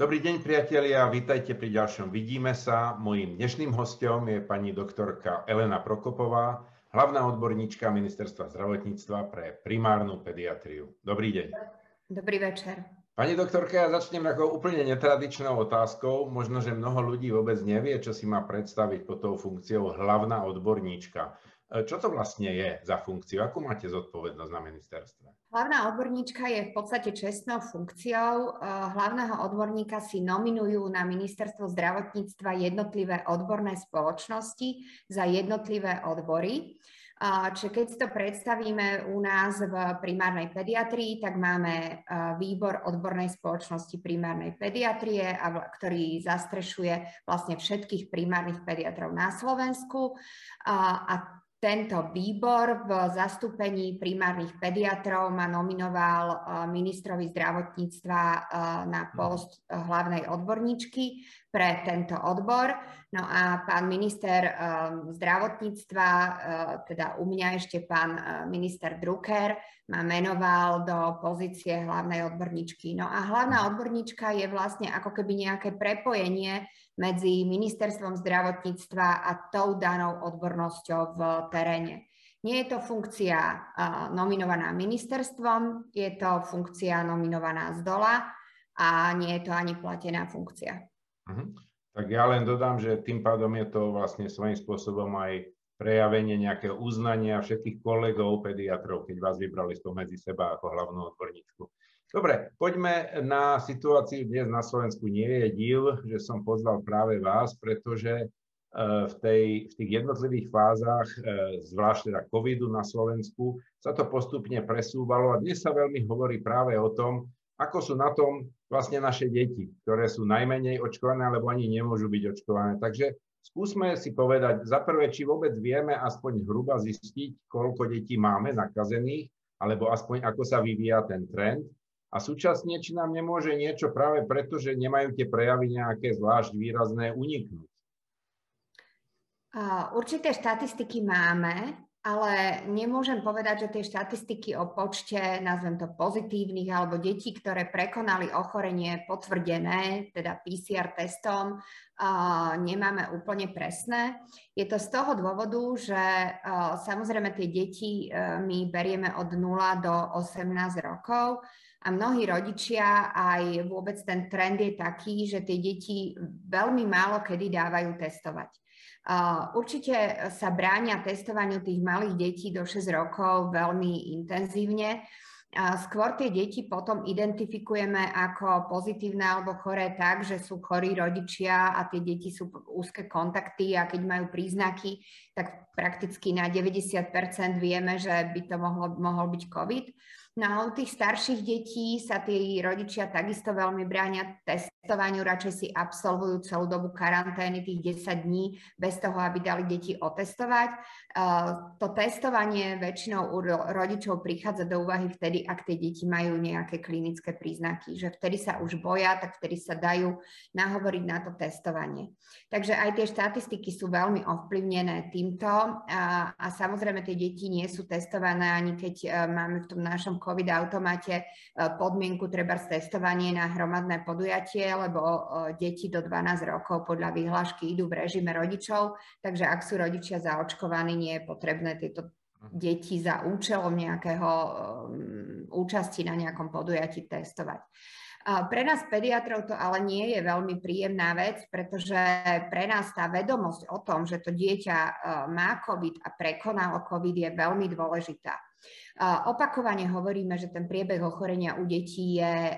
Dobrý deň priatelia, vítajte pri ďalšom Vidíme sa. Mojím dnešným hostom je pani doktorka Elena Prokopová, hlavná odborníčka Ministerstva zdravotníctva pre primárnu pediatriu. Dobrý deň. Dobrý večer. Pani doktorka, ja začnem ako úplne netradičnou otázkou. Možno, že mnoho ľudí vôbec nevie, čo si má predstaviť pod tou funkciou hlavná odborníčka. E, čo to vlastne je za funkciu? Akú máte zodpovednosť na ministerstve? Hlavná odborníčka je v podstate čestnou funkciou. E, hlavného odborníka si nominujú na ministerstvo zdravotníctva jednotlivé odborné spoločnosti za jednotlivé odbory. Čiže keď si to predstavíme u nás v primárnej pediatrii, tak máme výbor odbornej spoločnosti primárnej pediatrie, ktorý zastrešuje vlastne všetkých primárnych pediatrov na Slovensku. A tento výbor v zastúpení primárnych pediatrov ma nominoval eh, ministrovi zdravotníctva eh, na post eh, hlavnej odborníčky pre tento odbor. No a pán minister zdravotníctva, teda u mňa ešte pán minister Drucker, ma menoval do pozície hlavnej odborníčky. No a hlavná odborníčka je vlastne ako keby nejaké prepojenie medzi ministerstvom zdravotníctva a tou danou odbornosťou v teréne. Nie je to funkcia nominovaná ministerstvom, je to funkcia nominovaná z dola a nie je to ani platená funkcia. Uh-huh. Tak ja len dodám, že tým pádom je to vlastne svojím spôsobom aj prejavenie nejakého uznania všetkých kolegov pediatrov, keď vás vybrali spomedzi seba ako hlavnú odborníčku. Dobre, poďme na situáciu dnes na Slovensku. Nie je div, že som pozval práve vás, pretože e, v, tej, v tých jednotlivých fázach, e, zvlášť teda covidu na Slovensku, sa to postupne presúvalo a dnes sa veľmi hovorí práve o tom, ako sú na tom vlastne naše deti, ktoré sú najmenej očkované, alebo ani nemôžu byť očkované. Takže skúsme si povedať, za prvé, či vôbec vieme aspoň hruba zistiť, koľko detí máme nakazených, alebo aspoň ako sa vyvíja ten trend a súčasne, či nám nemôže niečo práve preto, že nemajú tie prejavy nejaké zvlášť výrazné uniknúť. Určité štatistiky máme, ale nemôžem povedať, že tie štatistiky o počte, nazvem to pozitívnych, alebo detí, ktoré prekonali ochorenie potvrdené, teda PCR testom, nemáme úplne presné. Je to z toho dôvodu, že samozrejme tie deti e, my berieme od 0 do 18 rokov a mnohí rodičia, aj vôbec ten trend je taký, že tie deti veľmi málo kedy dávajú testovať. Určite sa bránia testovaniu tých malých detí do 6 rokov veľmi intenzívne. Skôr tie deti potom identifikujeme ako pozitívne alebo choré tak, že sú chorí rodičia a tie deti sú úzke kontakty a keď majú príznaky, tak prakticky na 90% vieme, že by to mohlo, mohol byť COVID. No a u tých starších detí sa tí rodičia takisto veľmi bránia testovaniu, radšej si absolvujú celú dobu karantény, tých 10 dní, bez toho, aby dali deti otestovať. To testovanie väčšinou u rodičov prichádza do úvahy vtedy, ak tie deti majú nejaké klinické príznaky, že vtedy sa už boja, tak vtedy sa dajú nahovoriť na to testovanie. Takže aj tie štatistiky sú veľmi ovplyvnené týmto a, a samozrejme tie deti nie sú testované ani keď e, máme v tom našom COVID automate e, podmienku treba testovanie na hromadné podujatie, lebo deti do 12 rokov podľa vyhlášky idú v režime rodičov, takže ak sú rodičia zaočkovaní, nie je potrebné tieto deti za účelom nejakého um, účasti na nejakom podujatí testovať. Pre nás pediatrov to ale nie je veľmi príjemná vec, pretože pre nás tá vedomosť o tom, že to dieťa e, má COVID a prekonalo COVID je veľmi dôležitá. Opakovane hovoríme, že ten priebeh ochorenia u detí je e,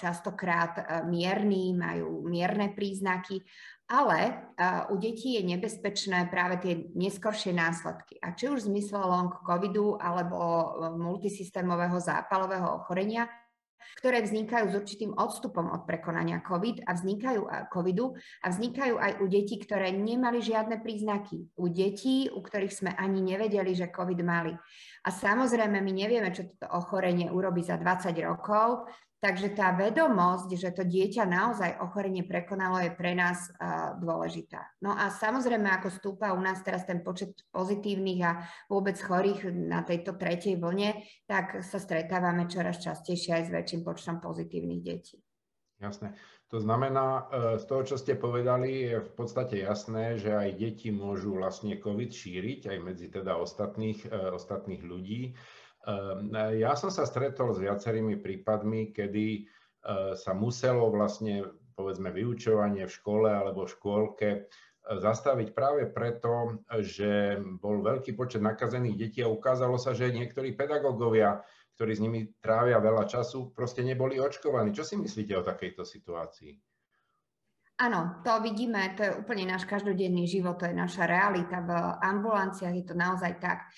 častokrát e, mierný, majú mierne príznaky, ale u detí je nebezpečné práve tie neskoršie následky. A či už v zmysle long covidu alebo multisystémového zápalového ochorenia, ktoré vznikajú s určitým odstupom od prekonania COVID a vznikajú covidu a vznikajú aj u detí, ktoré nemali žiadne príznaky. U detí, u ktorých sme ani nevedeli, že COVID mali. A samozrejme, my nevieme, čo toto ochorenie urobí za 20 rokov, Takže tá vedomosť, že to dieťa naozaj ochorenie prekonalo, je pre nás uh, dôležitá. No a samozrejme, ako stúpa u nás teraz ten počet pozitívnych a vôbec chorých na tejto tretej vlne, tak sa stretávame čoraz častejšie aj s väčším počtom pozitívnych detí. Jasné. To znamená, z toho, čo ste povedali, je v podstate jasné, že aj deti môžu vlastne COVID šíriť aj medzi teda ostatných, ostatných ľudí. Ja som sa stretol s viacerými prípadmi, kedy sa muselo vlastne povedzme vyučovanie v škole alebo v škôlke e, zastaviť práve preto, že bol veľký počet nakazených detí a ukázalo sa, že niektorí pedagógovia, ktorí s nimi trávia veľa času, proste neboli očkovaní. Čo si myslíte o takejto situácii? Áno, to vidíme, to je úplne náš každodenný život, to je naša realita. V ambulanciách je to naozaj tak.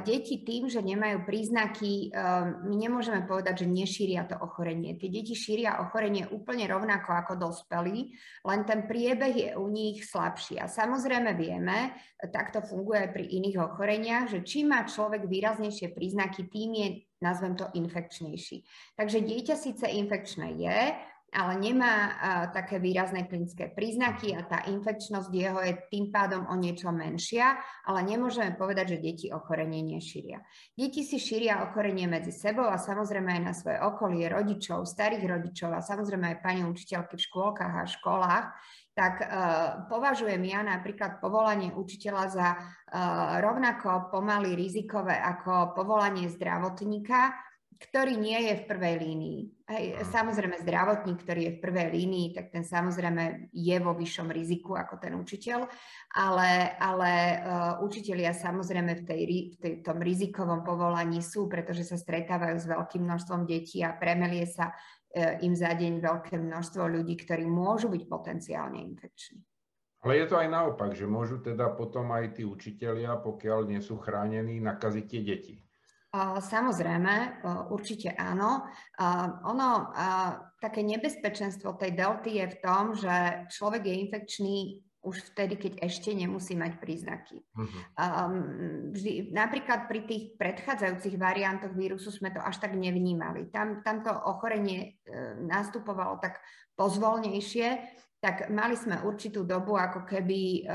Deti tým, že nemajú príznaky, my nemôžeme povedať, že nešíria to ochorenie. Tie deti šíria ochorenie úplne rovnako ako dospelí, len ten priebeh je u nich slabší. A samozrejme vieme, takto funguje aj pri iných ochoreniach, že čím má človek výraznejšie príznaky, tým je nazvem to infekčnejší. Takže dieťa síce infekčné je, ale nemá také výrazné klinické príznaky a tá infekčnosť jeho je tým pádom o niečo menšia, ale nemôžeme povedať, že deti ochorenie nešíria. Deti si šíria ochorenie medzi sebou a samozrejme aj na svoje okolie, rodičov, starých rodičov a samozrejme aj pani učiteľky v škôlkach a školách, tak uh, považujem ja napríklad povolanie učiteľa za uh, rovnako pomaly rizikové ako povolanie zdravotníka, ktorý nie je v prvej línii. Hej, samozrejme zdravotník, ktorý je v prvej línii, tak ten samozrejme je vo vyššom riziku ako ten učiteľ, ale, ale uh, učitelia samozrejme v, tej, v tej, tom rizikovom povolaní sú, pretože sa stretávajú s veľkým množstvom detí a premelie sa uh, im za deň veľké množstvo ľudí, ktorí môžu byť potenciálne infekční. Ale je to aj naopak, že môžu teda potom aj tí učitelia, pokiaľ nie sú chránení, nakaziť tie deti. Samozrejme, určite áno. Ono, také nebezpečenstvo tej delty je v tom, že človek je infekčný už vtedy, keď ešte nemusí mať príznaky. Uh-huh. Um, vždy, napríklad pri tých predchádzajúcich variantoch vírusu sme to až tak nevnímali. Tam, tamto ochorenie e, nastupovalo tak pozvolnejšie, tak mali sme určitú dobu ako keby um,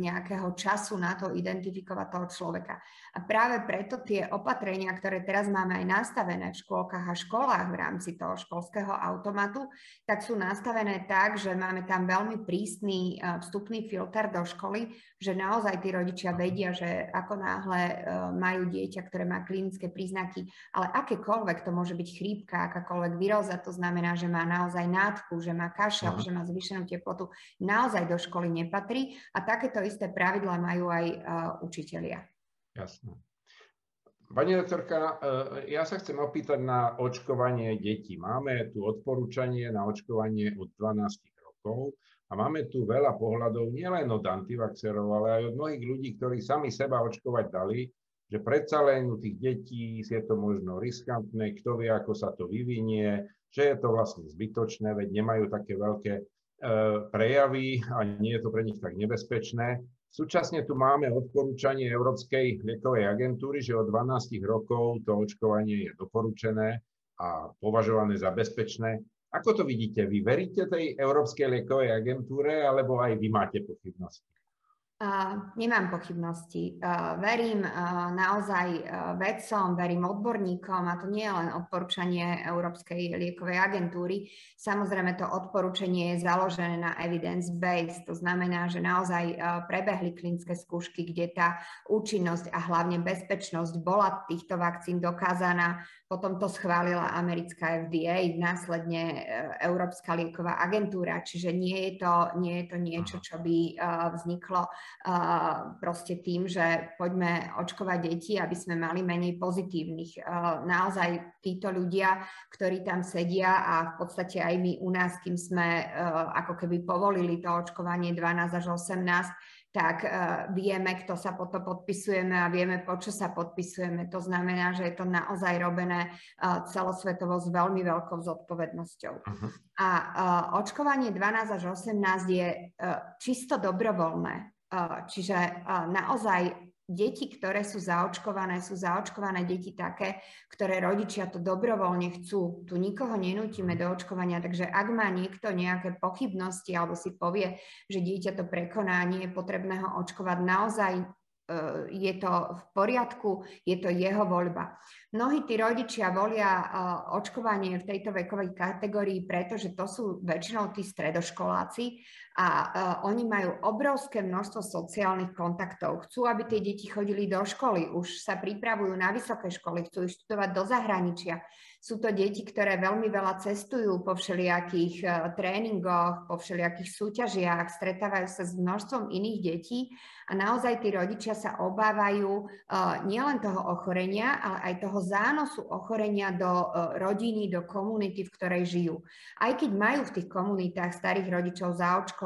nejakého času na to identifikovať toho človeka. A práve preto tie opatrenia, ktoré teraz máme aj nastavené v škôlkach a školách v rámci toho školského automatu, tak sú nastavené tak, že máme tam veľmi prísny uh, vstupný filter do školy, že naozaj tí rodičia vedia, že ako náhle uh, majú dieťa, ktoré má klinické príznaky, ale akékoľvek to môže byť chrípka, akákoľvek výroza, to znamená, že má naozaj nádchu, že má kašel, že má zvýšenú teplotu naozaj do školy nepatrí a takéto isté pravidlá majú aj uh, učitelia. Jasné. Pani lektorka, e, ja sa chcem opýtať na očkovanie detí. Máme tu odporúčanie na očkovanie od 12 rokov a máme tu veľa pohľadov nielen od antivaxerov, ale aj od mnohých ľudí, ktorí sami seba očkovať dali, že predsa len u tých detí je to možno riskantné, kto vie, ako sa to vyvinie, že je to vlastne zbytočné, veď nemajú také veľké E, prejavy a nie je to pre nich tak nebezpečné. Súčasne tu máme odporúčanie Európskej liekovej agentúry, že od 12 rokov to očkovanie je doporučené a považované za bezpečné. Ako to vidíte? Vy veríte tej Európskej liekovej agentúre, alebo aj vy máte pochybnosti? Nemám pochybnosti. Verím naozaj vedcom, verím odborníkom a to nie je len odporúčanie Európskej liekovej agentúry. Samozrejme to odporúčanie je založené na evidence-based, to znamená, že naozaj prebehli klinické skúšky, kde tá účinnosť a hlavne bezpečnosť bola týchto vakcín dokázaná. Potom to schválila americká FDA, následne Európska lieková agentúra, čiže nie je to, nie je to niečo, čo by vzniklo proste tým, že poďme očkovať deti, aby sme mali menej pozitívnych. Naozaj títo ľudia, ktorí tam sedia a v podstate aj my u nás, kým sme ako keby povolili to očkovanie 12 až 18, tak uh, vieme, kto sa po to podpisujeme a vieme, po čo sa podpisujeme. To znamená, že je to naozaj robené uh, celosvetovo s veľmi veľkou zodpovednosťou. Uh-huh. A uh, očkovanie 12 až 18 je čisto dobrovoľné. Čiže naozaj deti, ktoré sú zaočkované, sú zaočkované deti také, ktoré rodičia to dobrovoľne chcú. Tu nikoho nenútime do očkovania, takže ak má niekto nejaké pochybnosti alebo si povie, že dieťa to prekoná, nie je potrebné ho očkovať, naozaj je to v poriadku, je to jeho voľba. Mnohí tí rodičia volia očkovanie v tejto vekovej kategórii, pretože to sú väčšinou tí stredoškoláci a oni majú obrovské množstvo sociálnych kontaktov. Chcú, aby tie deti chodili do školy, už sa pripravujú na vysoké školy, chcú študovať do zahraničia. Sú to deti, ktoré veľmi veľa cestujú po všelijakých tréningoch, po všelijakých súťažiach, stretávajú sa s množstvom iných detí a naozaj tí rodičia sa obávajú uh, nielen toho ochorenia, ale aj toho zánosu ochorenia do uh, rodiny, do komunity, v ktorej žijú. Aj keď majú v tých komunitách starých rodičov zaočkovaných,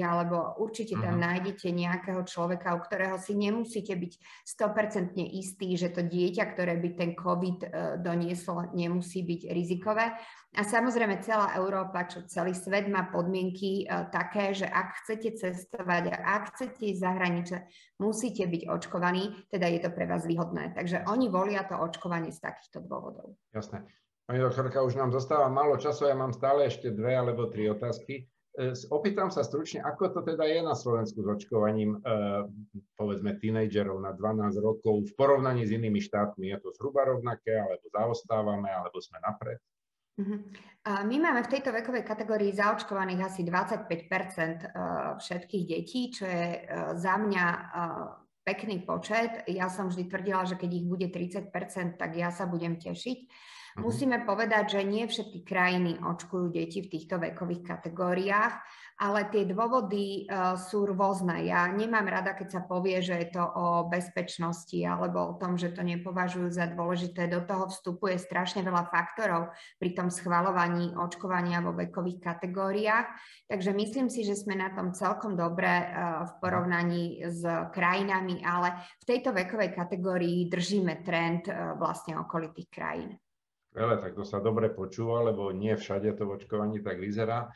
alebo určite tam uh-huh. nájdete nejakého človeka, u ktorého si nemusíte byť 100% istý, že to dieťa, ktoré by ten COVID uh, donieslo, nemusí byť rizikové. A samozrejme celá Európa, čo celý svet má podmienky uh, také, že ak chcete cestovať, ak chcete ísť zahraničie, musíte byť očkovaní, teda je to pre vás výhodné. Takže oni volia to očkovanie z takýchto dôvodov. Jasné. Pani doktorka, už nám zostáva málo času, ja mám stále ešte dve alebo tri otázky. Opýtam sa stručne, ako to teda je na Slovensku s očkovaním, e, povedzme, tínejdžerov na 12 rokov v porovnaní s inými štátmi. Je to zhruba rovnaké, alebo zaostávame, alebo sme napred? Uh-huh. My máme v tejto vekovej kategórii zaočkovaných asi 25 e, všetkých detí, čo je e, za mňa pekný počet. Ja som vždy tvrdila, že keď ich bude 30% tak ja sa budem tešiť. Uh-huh. Musíme povedať, že nie všetky krajiny očkujú deti v týchto vekových kategóriách ale tie dôvody uh, sú rôzne. Ja nemám rada, keď sa povie, že je to o bezpečnosti alebo o tom, že to nepovažujú za dôležité. Do toho vstupuje strašne veľa faktorov pri tom schvalovaní očkovania vo vekových kategóriách. Takže myslím si, že sme na tom celkom dobre uh, v porovnaní s krajinami, ale v tejto vekovej kategórii držíme trend uh, vlastne okolitých krajín. Veľa, tak to sa dobre počúva, lebo nie všade to v očkovaní tak vyzerá. E,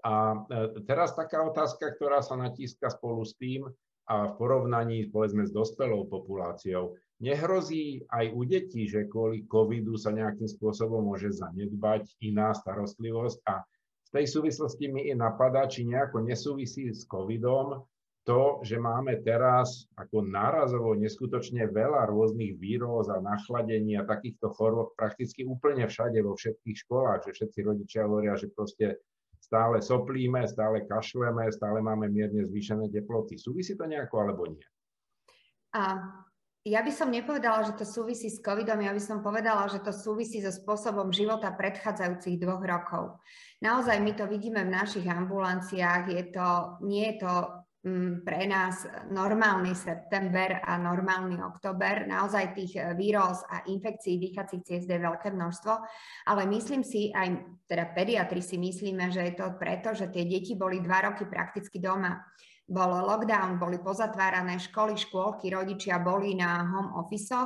a e, teraz taká otázka, ktorá sa natíska spolu s tým a v porovnaní povedzme s dospelou populáciou. Nehrozí aj u detí, že kvôli covidu sa nejakým spôsobom môže zanedbať iná starostlivosť a v tej súvislosti mi i napadá, či nejako nesúvisí s covidom to, že máme teraz ako nárazovo neskutočne veľa rôznych výroz a nachladení a takýchto chorôb prakticky úplne všade vo všetkých školách, že všetci rodičia hovoria, že proste stále soplíme, stále kašleme, stále máme mierne zvýšené teploty. Súvisí to nejako alebo nie? A ja by som nepovedala, že to súvisí s covidom, ja by som povedala, že to súvisí so spôsobom života predchádzajúcich dvoch rokov. Naozaj my to vidíme v našich ambulanciách, je to, nie je to pre nás normálny september a normálny október. Naozaj tých e, víroz a infekcií dýchacích ciest je veľké množstvo, ale myslím si, aj teda pediatri si myslíme, že je to preto, že tie deti boli dva roky prakticky doma bol lockdown, boli pozatvárané školy, škôlky, rodičia boli na home office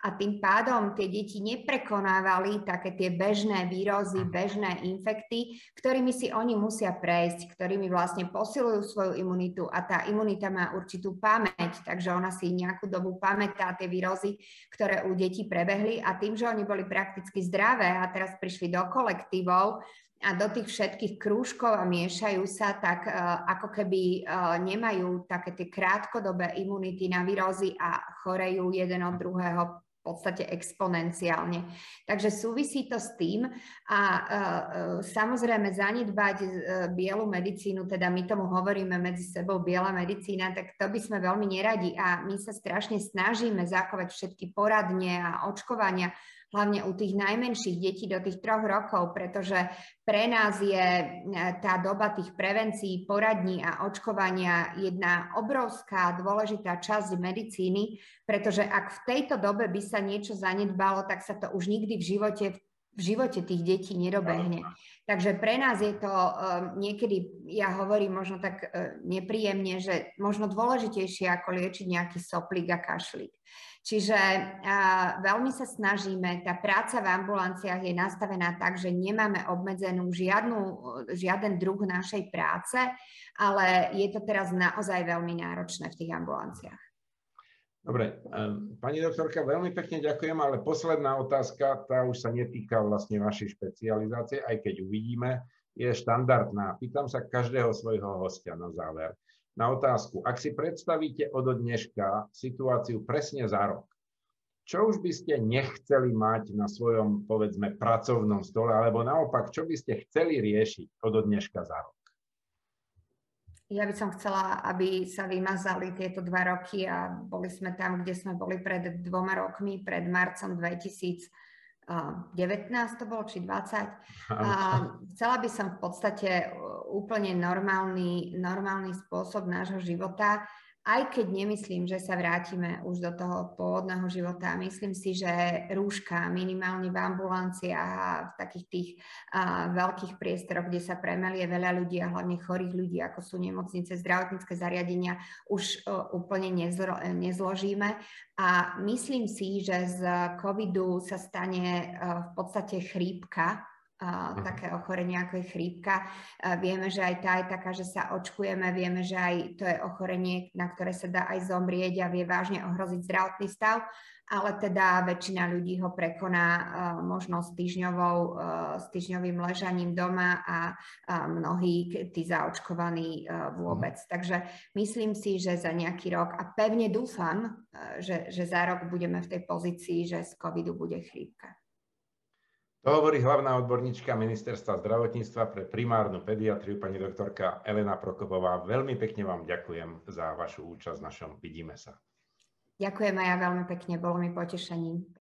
a tým pádom tie deti neprekonávali také tie bežné výrozy, bežné infekty, ktorými si oni musia prejsť, ktorými vlastne posilujú svoju imunitu a tá imunita má určitú pamäť, takže ona si nejakú dobu pamätá tie výrozy, ktoré u detí prebehli a tým, že oni boli prakticky zdravé a teraz prišli do kolektívov, a do tých všetkých krúžkov a miešajú sa, tak uh, ako keby uh, nemajú také tie krátkodobé imunity na výrozy a chorejú jeden od druhého podstate exponenciálne. Takže súvisí to s tým a uh, samozrejme zanedbať uh, bielu medicínu, teda my tomu hovoríme medzi sebou biela medicína, tak to by sme veľmi neradi a my sa strašne snažíme zachovať všetky poradne a očkovania hlavne u tých najmenších detí do tých troch rokov, pretože pre nás je e, tá doba tých prevencií, poradní a očkovania jedna obrovská dôležitá časť medicíny, pretože ak v tejto dobe by sa niečo zanedbalo, tak sa to už nikdy v živote v živote tých detí nedobehne. Takže pre nás je to um, niekedy, ja hovorím možno tak uh, nepríjemne, že možno dôležitejšie ako liečiť nejaký soplík a kašlík. Čiže a, veľmi sa snažíme, tá práca v ambulanciách je nastavená tak, že nemáme obmedzenú žiadnu, žiaden druh našej práce, ale je to teraz naozaj veľmi náročné v tých ambulanciách. Dobre, pani doktorka, veľmi pekne ďakujem, ale posledná otázka, tá už sa netýka vlastne vašej špecializácie, aj keď uvidíme, je štandardná. Pýtam sa každého svojho hostia na záver. na otázku, ak si predstavíte od dneška situáciu presne za rok, čo už by ste nechceli mať na svojom, povedzme, pracovnom stole, alebo naopak, čo by ste chceli riešiť od dneška za rok? Ja by som chcela, aby sa vymazali tieto dva roky a boli sme tam, kde sme boli pred dvoma rokmi, pred marcom 2019 to bolo, či 20. A chcela by som v podstate úplne normálny, normálny spôsob nášho života aj keď nemyslím, že sa vrátime už do toho pôvodného života, myslím si, že rúška minimálne v ambulanciách a v takých tých a, veľkých priestoroch, kde sa premelie veľa ľudí a hlavne chorých ľudí, ako sú nemocnice, zdravotnícke zariadenia, už o, úplne nezlo, nezložíme. A myslím si, že z covidu sa stane v podstate chrípka, uh, také ochorenie ako je chrípka. Uh, vieme, že aj tá je taká, že sa očkujeme, vieme, že aj to je ochorenie, na ktoré sa dá aj zomrieť a vie vážne ohroziť zdravotný stav, ale teda väčšina ľudí ho prekoná uh, možno s, týždňovou, s týždňovým ležaním doma a mnohí tí zaočkovaní vôbec. Mm. Takže myslím si, že za nejaký rok a pevne dúfam, že, že za rok budeme v tej pozícii, že z covidu bude chrípka. To hovorí hlavná odborníčka Ministerstva zdravotníctva pre primárnu pediatriu, pani doktorka Elena Prokopová. Veľmi pekne vám ďakujem za vašu účasť v našom Vidíme sa. Ďakujem aj ja veľmi pekne, bolo mi potešením.